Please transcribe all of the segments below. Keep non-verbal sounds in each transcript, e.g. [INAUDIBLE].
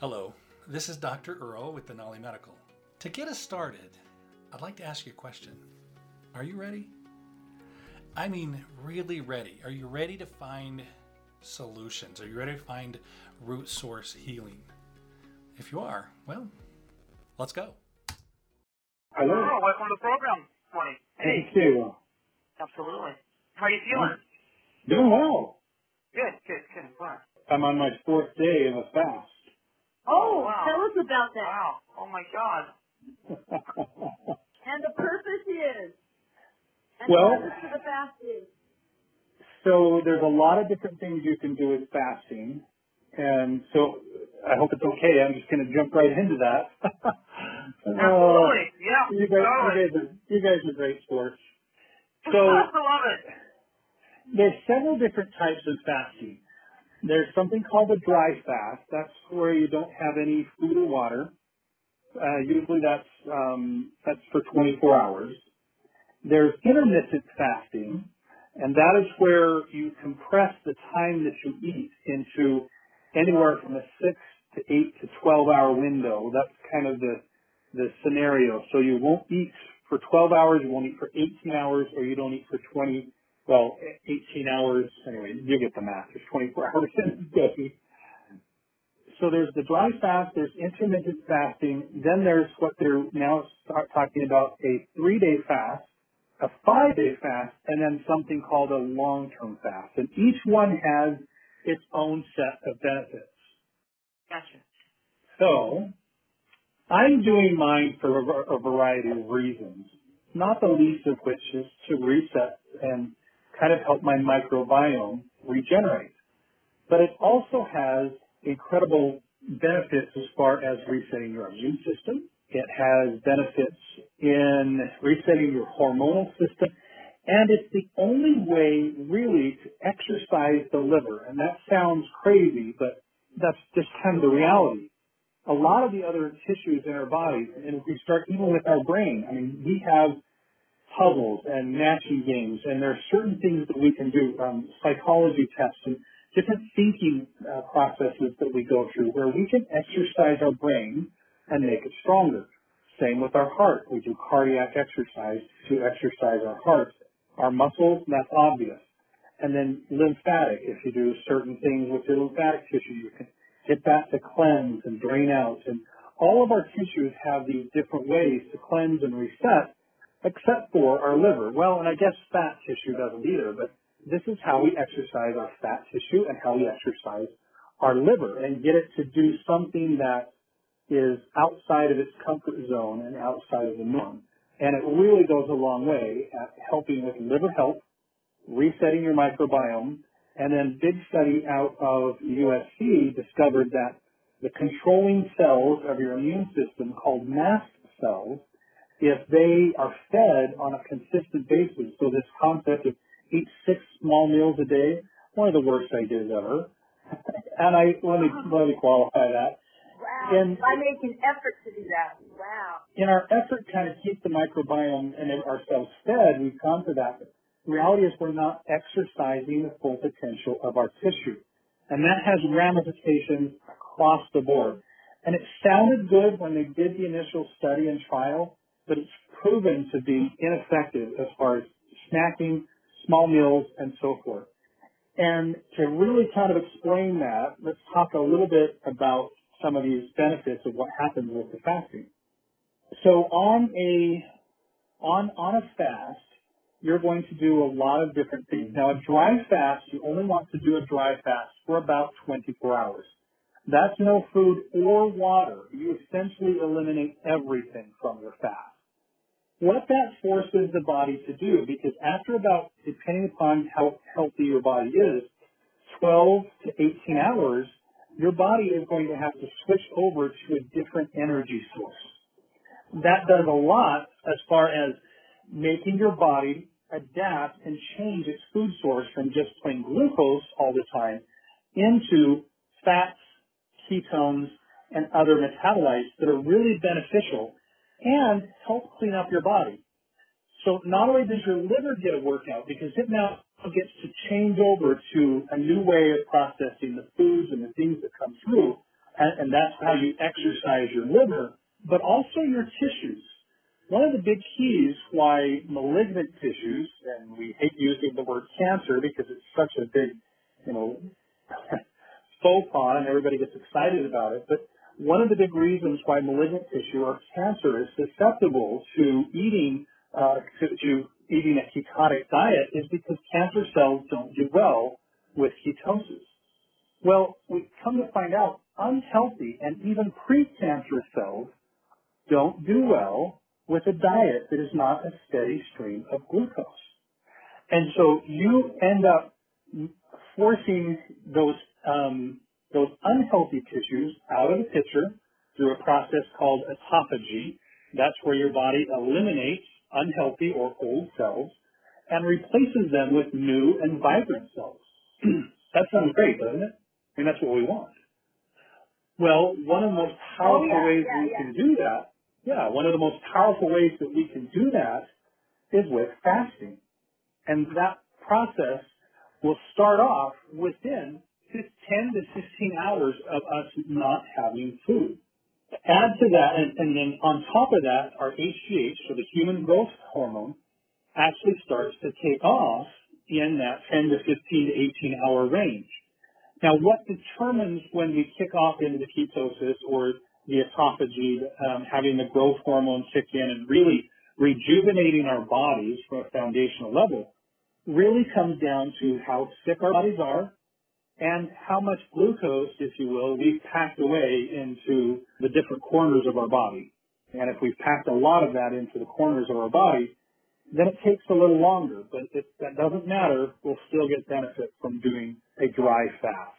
Hello, this is Dr. Earl with Denali Medical. To get us started, I'd like to ask you a question. Are you ready? I mean, really ready. Are you ready to find solutions? Are you ready to find root source healing? If you are, well, let's go. Hello. Oh, welcome to the program, Tony. Thank you. Absolutely. How are you feeling? Doing well. Good, good, good. Wow. I'm on my fourth day of a fast. Oh, Wow. tell us about that. Wow. Oh my God. And the purpose is. And Well- the purpose of the fast is. so there's a lot of different things you can do with fasting. And so I hope it's okay. I'm just going to jump right into that. [LAUGHS] Absolutely. Yeah. You, guys, totally. you, guys are, you guys are great sports. [LAUGHS] So I love it. there's several different types of fasting. There's something called a dry fast. That's where you don't have any food or water. Uh, usually that's um, that's for 24 hours. There's intermittent fasting, and that is where you compress the time that you eat into anywhere from a six to eight to 12 hour window. That's kind of the the scenario. So you won't eat for 12 hours, you won't eat for 18 hours, or you don't eat for 20 well, 18 hours. Anyway, you get the math. There's 24 [LAUGHS] hours in a day. So there's the dry fast, there's intermittent fasting, then there's what they're now start talking about a three-day fast, a five-day fast, and then something called a long-term fast. And each one has its own set of benefits. Gotcha. So I'm doing mine for a, a variety of reasons, not the least of which is to reset and kind of help my microbiome regenerate. But it also has incredible benefits as far as resetting your immune system. It has benefits in resetting your hormonal system. And it's the only way really to exercise the liver. And that sounds crazy, but that's just kind of the reality. A lot of the other tissues in our bodies, and if we start even with our brain, I mean, we have puzzles and matching games, and there are certain things that we can do, um, psychology tests and different thinking uh, processes that we go through where we can exercise our brain and make it stronger. Same with our heart. We do cardiac exercise to exercise our heart. Our muscles, that's obvious. And then lymphatic, if you do certain things with your lymphatic tissue, you can get that to cleanse and drain out. And all of our tissues have these different ways to cleanse and reset except for our liver. Well, and I guess fat tissue doesn't either, but this is how we exercise our fat tissue and how we exercise our liver and get it to do something that is outside of its comfort zone and outside of the norm. And it really goes a long way at helping with liver health, resetting your microbiome, and then big study out of USC discovered that the controlling cells of your immune system called mast cells if they are fed on a consistent basis. So this concept of eat six small meals a day, one of the worst ideas ever. [LAUGHS] and I let me let me qualify that. Wow. And- I make an effort to do that. Wow. In our effort to kind of keep the microbiome and ourselves fed, we've gone to that. The reality is we're not exercising the full potential of our tissue. And that has ramifications across the board. And it sounded good when they did the initial study and trial, but it's proven to be ineffective as far as snacking, small meals, and so forth. And to really kind of explain that, let's talk a little bit about some of these benefits of what happens with the fasting. So on a on on a fast, you're going to do a lot of different things. Mm-hmm. Now, a dry fast, you only want to do a dry fast for about 24 hours. That's no food or water. You essentially eliminate everything from your fast what that forces the body to do, because after about, depending upon how healthy your body is, 12 to 18 hours, your body is going to have to switch over to a different energy source. That does a lot as far as making your body adapt and change its food source from just plain glucose all the time into fats, ketones, and other metabolites that are really beneficial and help clean up your body. So not only does your liver get a workout because it now gets to change over to a new way of processing the foods and the things that come through, and, and that's how you exercise your liver, but also your tissues. One of the big keys why malignant tissues, and we hate using the word cancer because it's such a big, you know, [LAUGHS] faux pas and everybody gets excited about it, but one of the big reasons why malignant tissue or cancer is susceptible to eating uh, to, to eating a ketotic diet is because cancer cells don't do well with ketosis. Well, we've come to find out unhealthy and even precancerous cells don't do well with a diet that is not a steady stream of glucose. And so you end up forcing those um, those unhealthy tissues out of the picture through a process called autophagy. That's where your body eliminates unhealthy or old cells and replaces them with new and vibrant cells. [CLEARS THROAT] that sounds great, doesn't it? I mean, that's what we want. Well, one of the most powerful Oh, yeah, ways yeah, we yeah. can do that, yeah, one of the most powerful ways that we can do that is with fasting. And that process will start off within 10 to 15 hours of us not having food. Add to that, and, and then on top of that, our HGH, so the human growth hormone, actually starts to take off in that 10 to 15 to 18 hour range. Now, what determines when we kick off into the ketosis or the autophagy, um, having the growth hormone kick in and really rejuvenating our bodies from a foundational level, really comes down to how sick our bodies are and how much glucose, if you will, we've packed away into the different corners of our body. And if we've packed a lot of that into the corners of our body, then it takes a little longer, but if that doesn't matter. We'll still get benefit from doing a dry fast.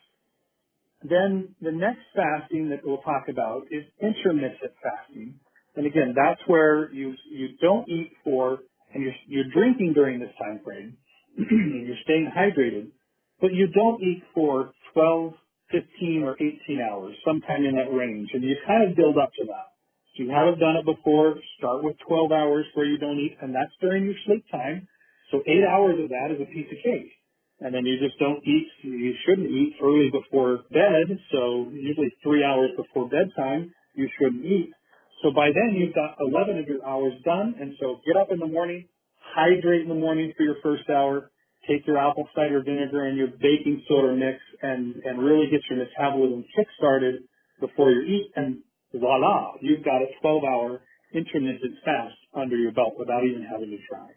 Then the next fasting that we'll talk about is intermittent fasting. And again, that's where you you don't eat for and you're you're drinking during this time frame. [CLEARS THROAT] and you're staying hydrated, but you don't eat for 12, 15, or 18 hours, sometime in that range. And you kind of build up to that. If you haven't done it before, start with 12 hours where you don't eat, and that's during your sleep time. So eight hours of that is a piece of cake. And then you just don't eat, you shouldn't eat early before bed, so usually three hours before bedtime, you shouldn't eat. So by then you've got 11 of your hours done, and so get up in the morning, hydrate in the morning for your first hour, take your apple cider vinegar and your baking soda mix and, and really get your metabolism kick-started before you eat, and voila, you've got a 12-hour intermittent fast under your belt without even having to try.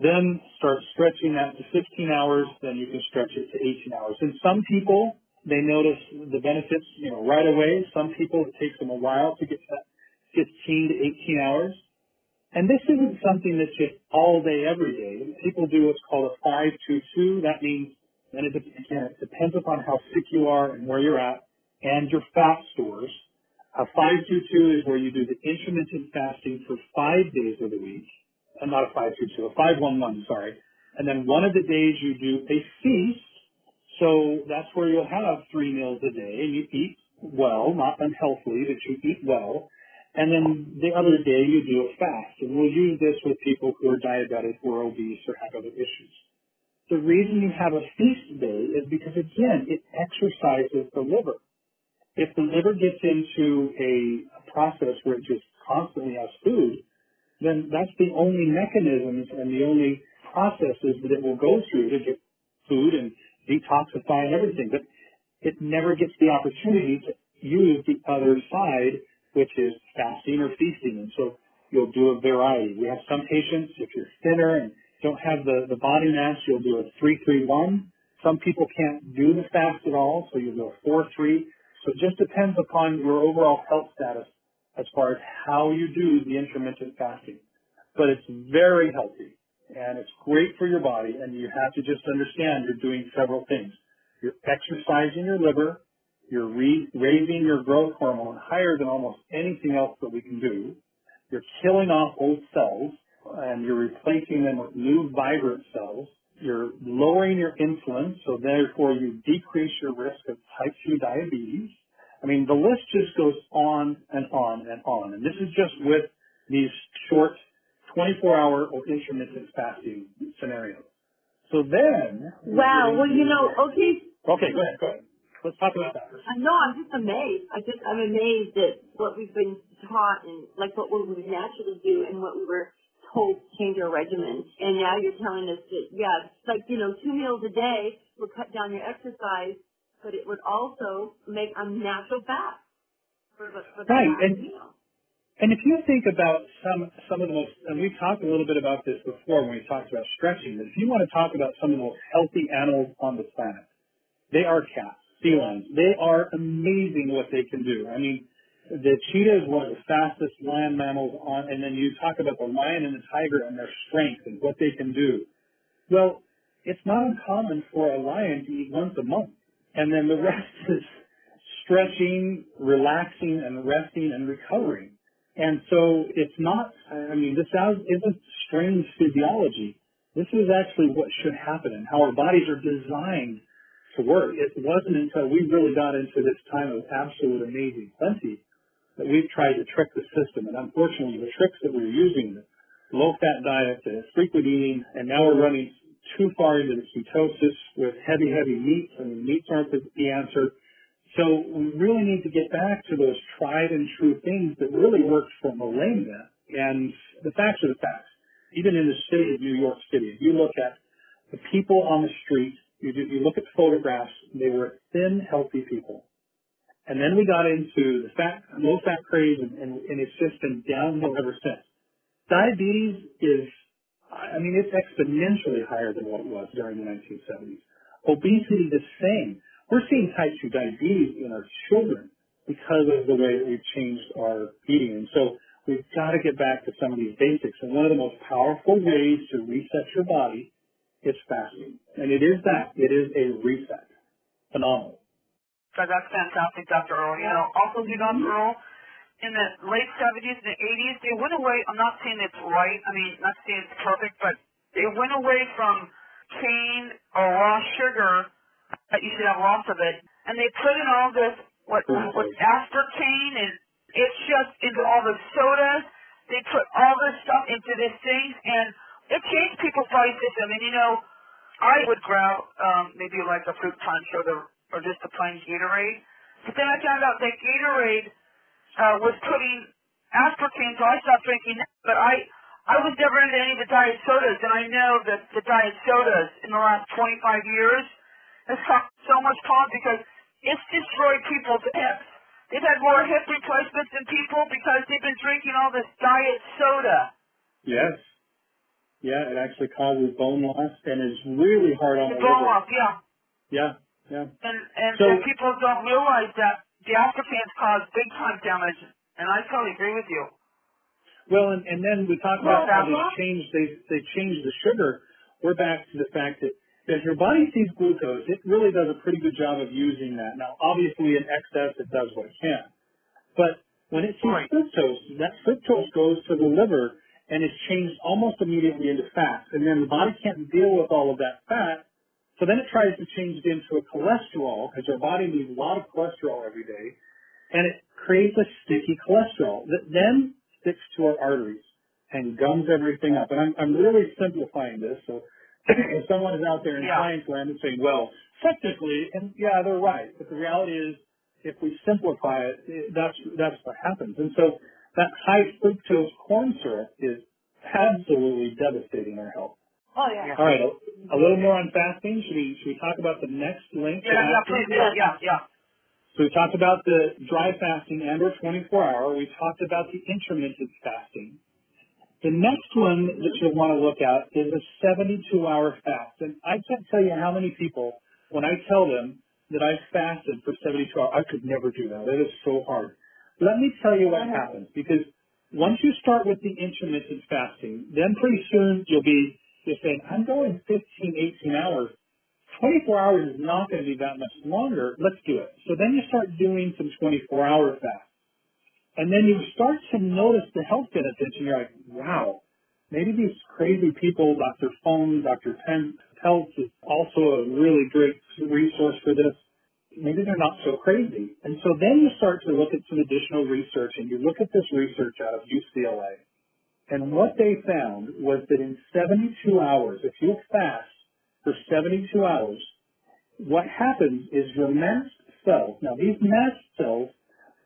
Then start stretching that to 15 hours, then you can stretch it to 18 hours. And some people, they notice the benefits, you know, right away. Some people, it takes them a while to get to that 15 to 18 hours. And this isn't something that's just all day, every day. People do what's called a 5-2-2. That means, and it, again, it depends upon how sick you are and where you're at and your fat stores. A 5-2-2 is where you do the intermittent fasting for five days of the week. Uh, not a 5-2-2, a 5-1-1, sorry. And then one of the days you do a feast. So that's where you'll have three meals a day and you eat well, not unhealthily, but you eat well. And then the other day you do a fast. And we'll use this with people who are diabetic or obese or have other issues. The reason you have a feast day is because again, it exercises the liver. If the liver gets into a, process where it just constantly has food, then that's the only mechanisms and the only processes that it will go through to get food and detoxify and everything. But it never gets the opportunity to use the other side, which is fasting or feasting. And so you'll do a variety. We have some patients, if you're thinner and don't have the, the body mass, you'll do a 3-3-1. Some people can't do the fast at all, so you'll do a 4-3. So it just depends upon your overall health status as far as how you do the intermittent fasting. But it's very healthy and it's great for your body and you have to just understand you're doing several things. You're exercising your liver, you're re- raising your growth hormone higher than almost anything else that we can do. You're killing off old cells and you're replacing them with new vibrant cells. You're lowering your insulin, so therefore you decrease your risk of type 2 diabetes. I mean, the list just goes on and on and on. And this is just with these short 24 hour or intermittent fasting scenarios. So then. Wow. Well, you know, okay. Okay, go ahead, go ahead. Let's talk about that. Uh, no, I'm just amazed. I just I'm amazed at what we've been taught and like what we would naturally do and what we were told to change our regimen. And now you're telling us that yeah, it's like you know two meals a day would cut down your exercise, but it would also make a natural fast for the for the Right, and- meal. And if you think about some some of the most, and we've talked a little bit about this before when we talked about stretching, but if you want to talk about some of the most healthy animals on the planet, they are cats, They are amazing what they can do. I mean, the cheetah is one of the fastest land mammals on, and then you talk about the lion and the tiger and their strength and what they can do. Well, it's not uncommon for a lion to eat once a month, and then the rest [LAUGHS] is stretching, relaxing, and resting and recovering. And so it's not, I mean, this sounds- isn't strange physiology. This is actually what should happen and how our bodies are designed to work. It wasn't until we really got into this time of absolute amazing plenty that we've tried to trick the system. And unfortunately, the tricks that we're using, the low-fat diet, the frequent eating, and now we're running too far into the ketosis with heavy, heavy meats. I mean, meats aren't the, the answer. So we really need to get back to those tried and true things that really worked for millennia. And the facts are the facts. Even in the city of New York City, if you look at the people on the street, you, do, you look at photographs, they were thin, healthy people. And then we got into the fat, low fat craze, and, and, and it's just been downhill ever since. Diabetes is, I mean, it's exponentially higher than what it was during the 1970s. Obesity, the same. We're seeing type 2 diabetes in our children because of the way that we've changed our eating. And so we've got to get back to some of these basics. And one of the most powerful ways to reset your body is fasting. And it is that. It is a reset. Phenomenal. So that's fantastic, Dr. Earl. You know, also, you Dr. Earl, in the late 70s and the 80s, they went away. I'm not saying it's right. I mean, not saying it's perfect, but they went away from cane or raw sugar that you should have lots of it, and they put in all this what what aspartame and it's just into all the sodas. They put all this stuff into this thing, and it changed people's body system. And you know, I would grab um, maybe like a fruit punch or the or just a plain Gatorade. But then I found out that Gatorade uh, was putting aspartame, so I stopped drinking. But I I was never into any of the diet sodas, and I know that the diet sodas in the last 25 years has caused so much problem because it's destroyed people's hips. They've had more hip replacements than people because they've been drinking all this diet soda. Yes. Yeah, it actually causes bone loss and is really hard on The the bone liver. loss, yeah. Yeah, yeah. And and, So- and people don't realize that the aspartames cause big time damage. And I totally agree with you. Well, and, and then we talked Well, about how they changed they they changed the sugar. We're back to the fact that as your body sees glucose, it really does a pretty good job of using that. Now, obviously, in excess, it does what it can. But when it sees Right. fructose, that fructose goes to the liver and is changed almost immediately into fat. And then the body can't deal with all of that fat, so then it tries to change it into a cholesterol because our body needs a lot of cholesterol every day, and it creates a sticky cholesterol that then sticks to our arteries and gums everything up. And I'm, I'm really simplifying this, so [CLEARS THROAT] if someone is out there in Yeah. science land and saying, well, technically, and yeah, they're right, but the reality is, if we simplify it, it- that's that's what happens. And so that high fructose corn syrup is absolutely devastating our health. Oh yeah. All right, a, a little more on fasting. Should we should we talk about the next link? Yeah, yeah, please, yeah, yeah, yeah. So we talked about the dry fasting and or 24 hour. We talked about the intermittent fasting. The next one that you'll want to look at is a 72 hour fast. And I can't tell you how many people, when I tell them that I fasted for 72 hours, I could never do that. That is so hard. Let me tell you what happens because once you start with the intermittent fasting, then pretty soon you'll be just saying, I'm going 15, 18 hours. 24 hours is not going to be that much longer. Let's do it. So then you start doing some 24 hour fast. And then you start to notice the health benefits and you're like, wow, maybe these crazy people, Dr. Fung, Dr. Penn, Pelz is also a really great resource for this. Maybe they're not so crazy. And so then you start to look at some additional research and you look at this research out of UCLA. And what they found was that in 72 hours, if you fast for 72 hours, what happens is your mast cells. Now, these mast cells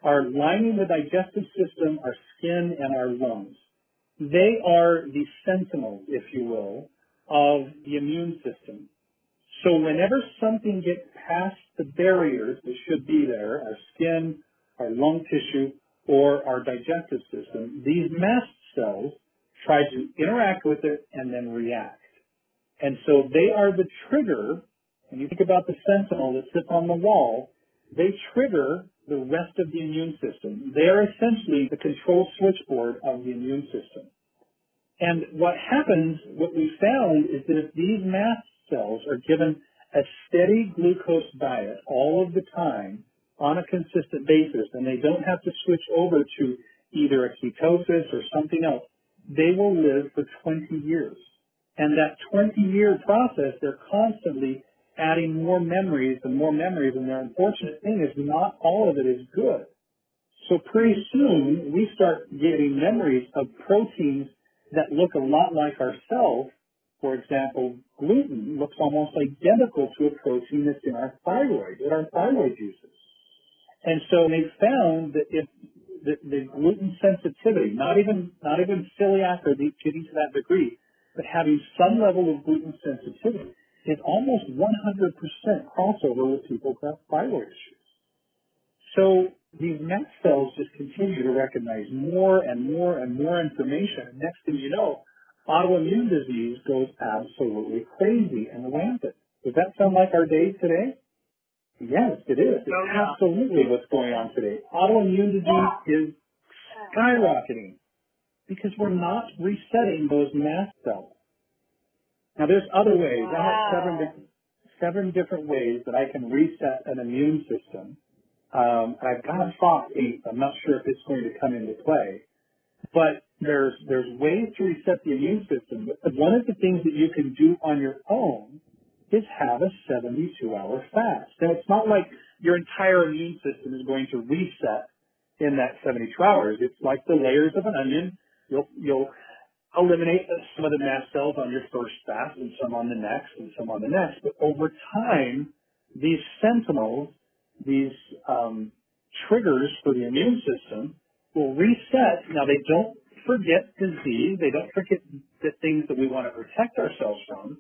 are lining the digestive system, our skin, and our lungs. They are the sentinels, if you will, of the immune system. So whenever something gets past the barriers that should be there, our skin, our lung tissue, or our digestive system, these mast cells try to interact with it and then react. And so they are the trigger, when you think about the sentinel that sits on the wall, they trigger the rest of the immune system. They are essentially the control switchboard of the immune system. And what happens, what we found is that if these mast cells are given a steady glucose diet all of the time on a consistent basis and they don't have to switch over to either a ketosis or something else, they will live for 20 years. And that 20 year process, they're constantly adding more memories and more memories. And the unfortunate thing is not all of it is good. So pretty soon we start getting memories of proteins that look a lot like ourselves. For example, gluten looks almost identical to a protein that's in our thyroid, that our thyroid uses. And so they found that if the, the gluten sensitivity, not even not even celiac or getting to that degree, but having some level of gluten sensitivity is almost 100% crossover with people who have thyroid issues. So these mast cells just continue to recognize more and more and more information. Next thing you know, autoimmune disease goes absolutely crazy and rampant. Does that sound like our day today? Yes, it is. It's absolutely what's going on today. Autoimmune disease is skyrocketing because we're not resetting those mast cells. Now there's other ways. I have seven different, seven different ways that I can reset an immune system. Um, I've got a Fox 8. I'm not sure if it's going to come into play. But there's, there's ways to reset the immune system. One of the things that you can do on your own is have a 72 hour fast. Now it's not like your entire immune system is going to reset in that 72 hours. It's like the layers of an onion. You'll, you'll eliminate some of the mast cells on your first fast and some on the next and some on the next. But over time, these sentinels, these um, triggers for the immune system will reset. Now they don't forget disease. They don't forget the things that we want to protect ourselves from,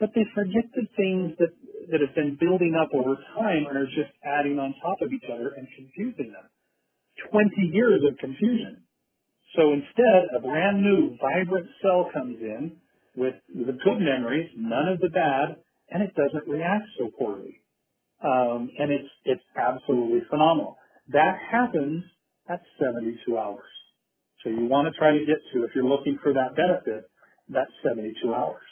but they forget the things that, that have been building up over time and are just adding on top of each other and confusing them. 20 years of confusion. So instead, a brand new, vibrant cell comes in with the good memories, none of the bad, and it doesn't react so poorly. Um, and it's it's absolutely phenomenal. That happens at 72 hours. So you want to try to get to, if you're looking for that benefit, that's 72 hours.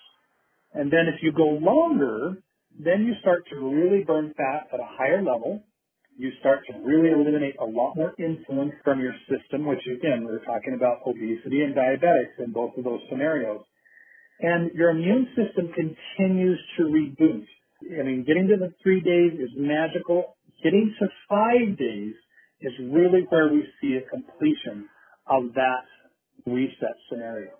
And then if you go longer, then you start to really burn fat at a higher level you start to really eliminate a lot more insulin from your system, which again, we're talking about obesity and diabetics in both of those scenarios. And your immune system continues to reboot. I mean, getting to the three days is magical. Getting to five days is really where we see a completion of that reset scenario.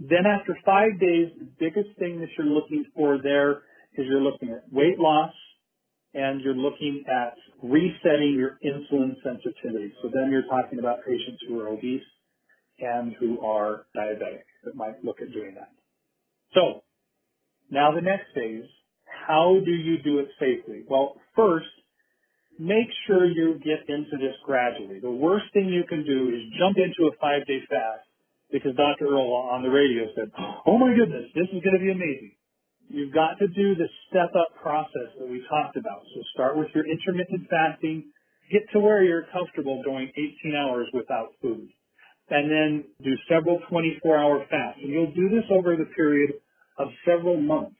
Then after five days, the biggest thing that you're looking for there is you're looking at weight loss, and you're looking at resetting your insulin sensitivity. So then you're talking about patients who are obese and who are diabetic that might look at doing that. So now the next phase, how do you do it safely? Well, first, make sure you get into this gradually. The worst thing you can do is jump into a five day fast because Dr. Earl on the radio said, oh my goodness, this is going to be amazing. You've got to do the step up process that we talked about. So start with your intermittent fasting, get to where you're comfortable going 18 hours without food. And then do several 24 hour fasts. And you'll do this over the period of several months.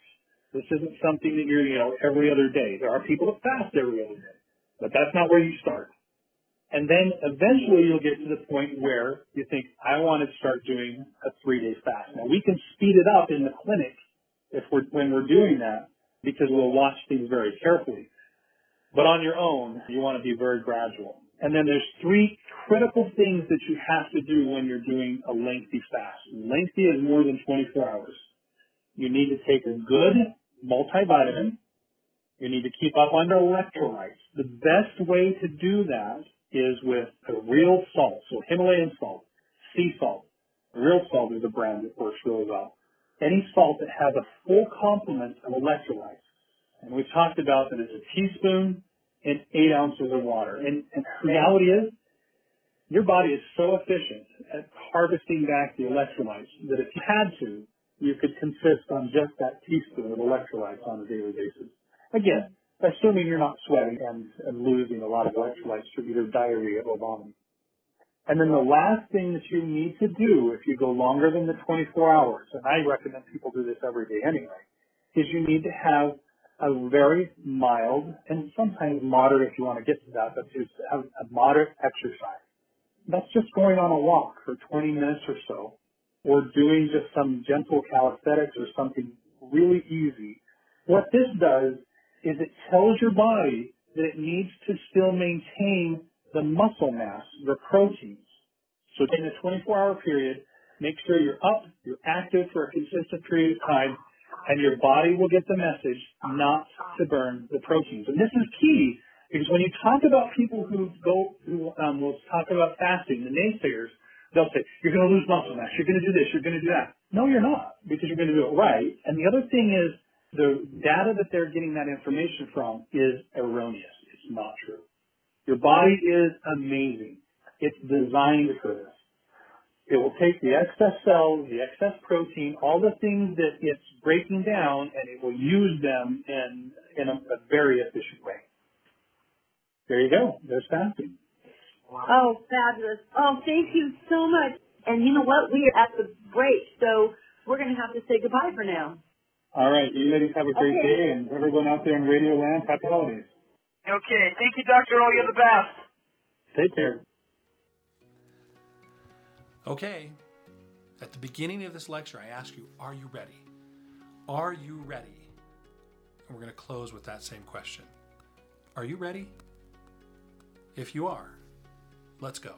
This isn't something that you're, you know, every other day. There are people that fast every other day, but that's not where you start. And then eventually you'll get to the point where you think, I want to start doing a three day fast. Now we can speed it up in the clinic if we're when we're doing that because we'll watch things very carefully. But on your own, you want to be very gradual. And then there's three critical things that you have to do when you're doing a lengthy fast. Lengthy is more than 24 hours. You need to take a good multivitamin. You need to keep up on electrolytes. The best way to do that is with a real salt, so Himalayan salt, sea salt. Real salt is a brand that works really well. Any salt that has a full complement of electrolytes. And we've talked about that it's a teaspoon and eight ounces of water. And, and reality is, your body is so efficient at harvesting back the electrolytes that if you had to, you could consist on just that teaspoon of electrolytes on a daily basis. Again, assuming you're not sweating and, and losing a lot of electrolytes through either diarrhea or vomiting. And then the last thing that you need to do if you go longer than the 24 hours, and I recommend people do this every day anyway, is you need to have a very mild and sometimes moderate if you want to get to that, but to have a moderate exercise. That's just going on a walk for 20 minutes or so, or doing just some gentle calisthenics or something really easy. What this does is it tells your body that it needs to still maintain the muscle mass, the proteins. So in a 24 hour period, make sure you're up, you're active for a consistent period of time, and your body will get the message not to burn the proteins. And this is key because when you talk about people who go, who um, will talk about fasting, the naysayers, they'll say, you're going to lose muscle mass, you're going to do this, you're going to do that. No, you're not because you're going to do it right. And the other thing is the data that they're getting that information from is erroneous. It's not true. Your body is amazing. It's designed for this. It will take the excess cells, the excess protein, all the things that it's breaking down, and it will use them in, in a, a very efficient way. There you go. There's fasting. Oh, fabulous. Oh, thank you so much. And you know what? We are at the break, so we're going to have to say goodbye for now. All right. You ladies have a great Okay. day, and everyone out there in Radio Land, happy holidays. Okay, thank you, Dr. Earl. You're the best. Take care. Okay, at the beginning of this lecture, I ask you, are you ready? Are you ready? And we're going to close with that same question. Are you ready? If you are, let's go.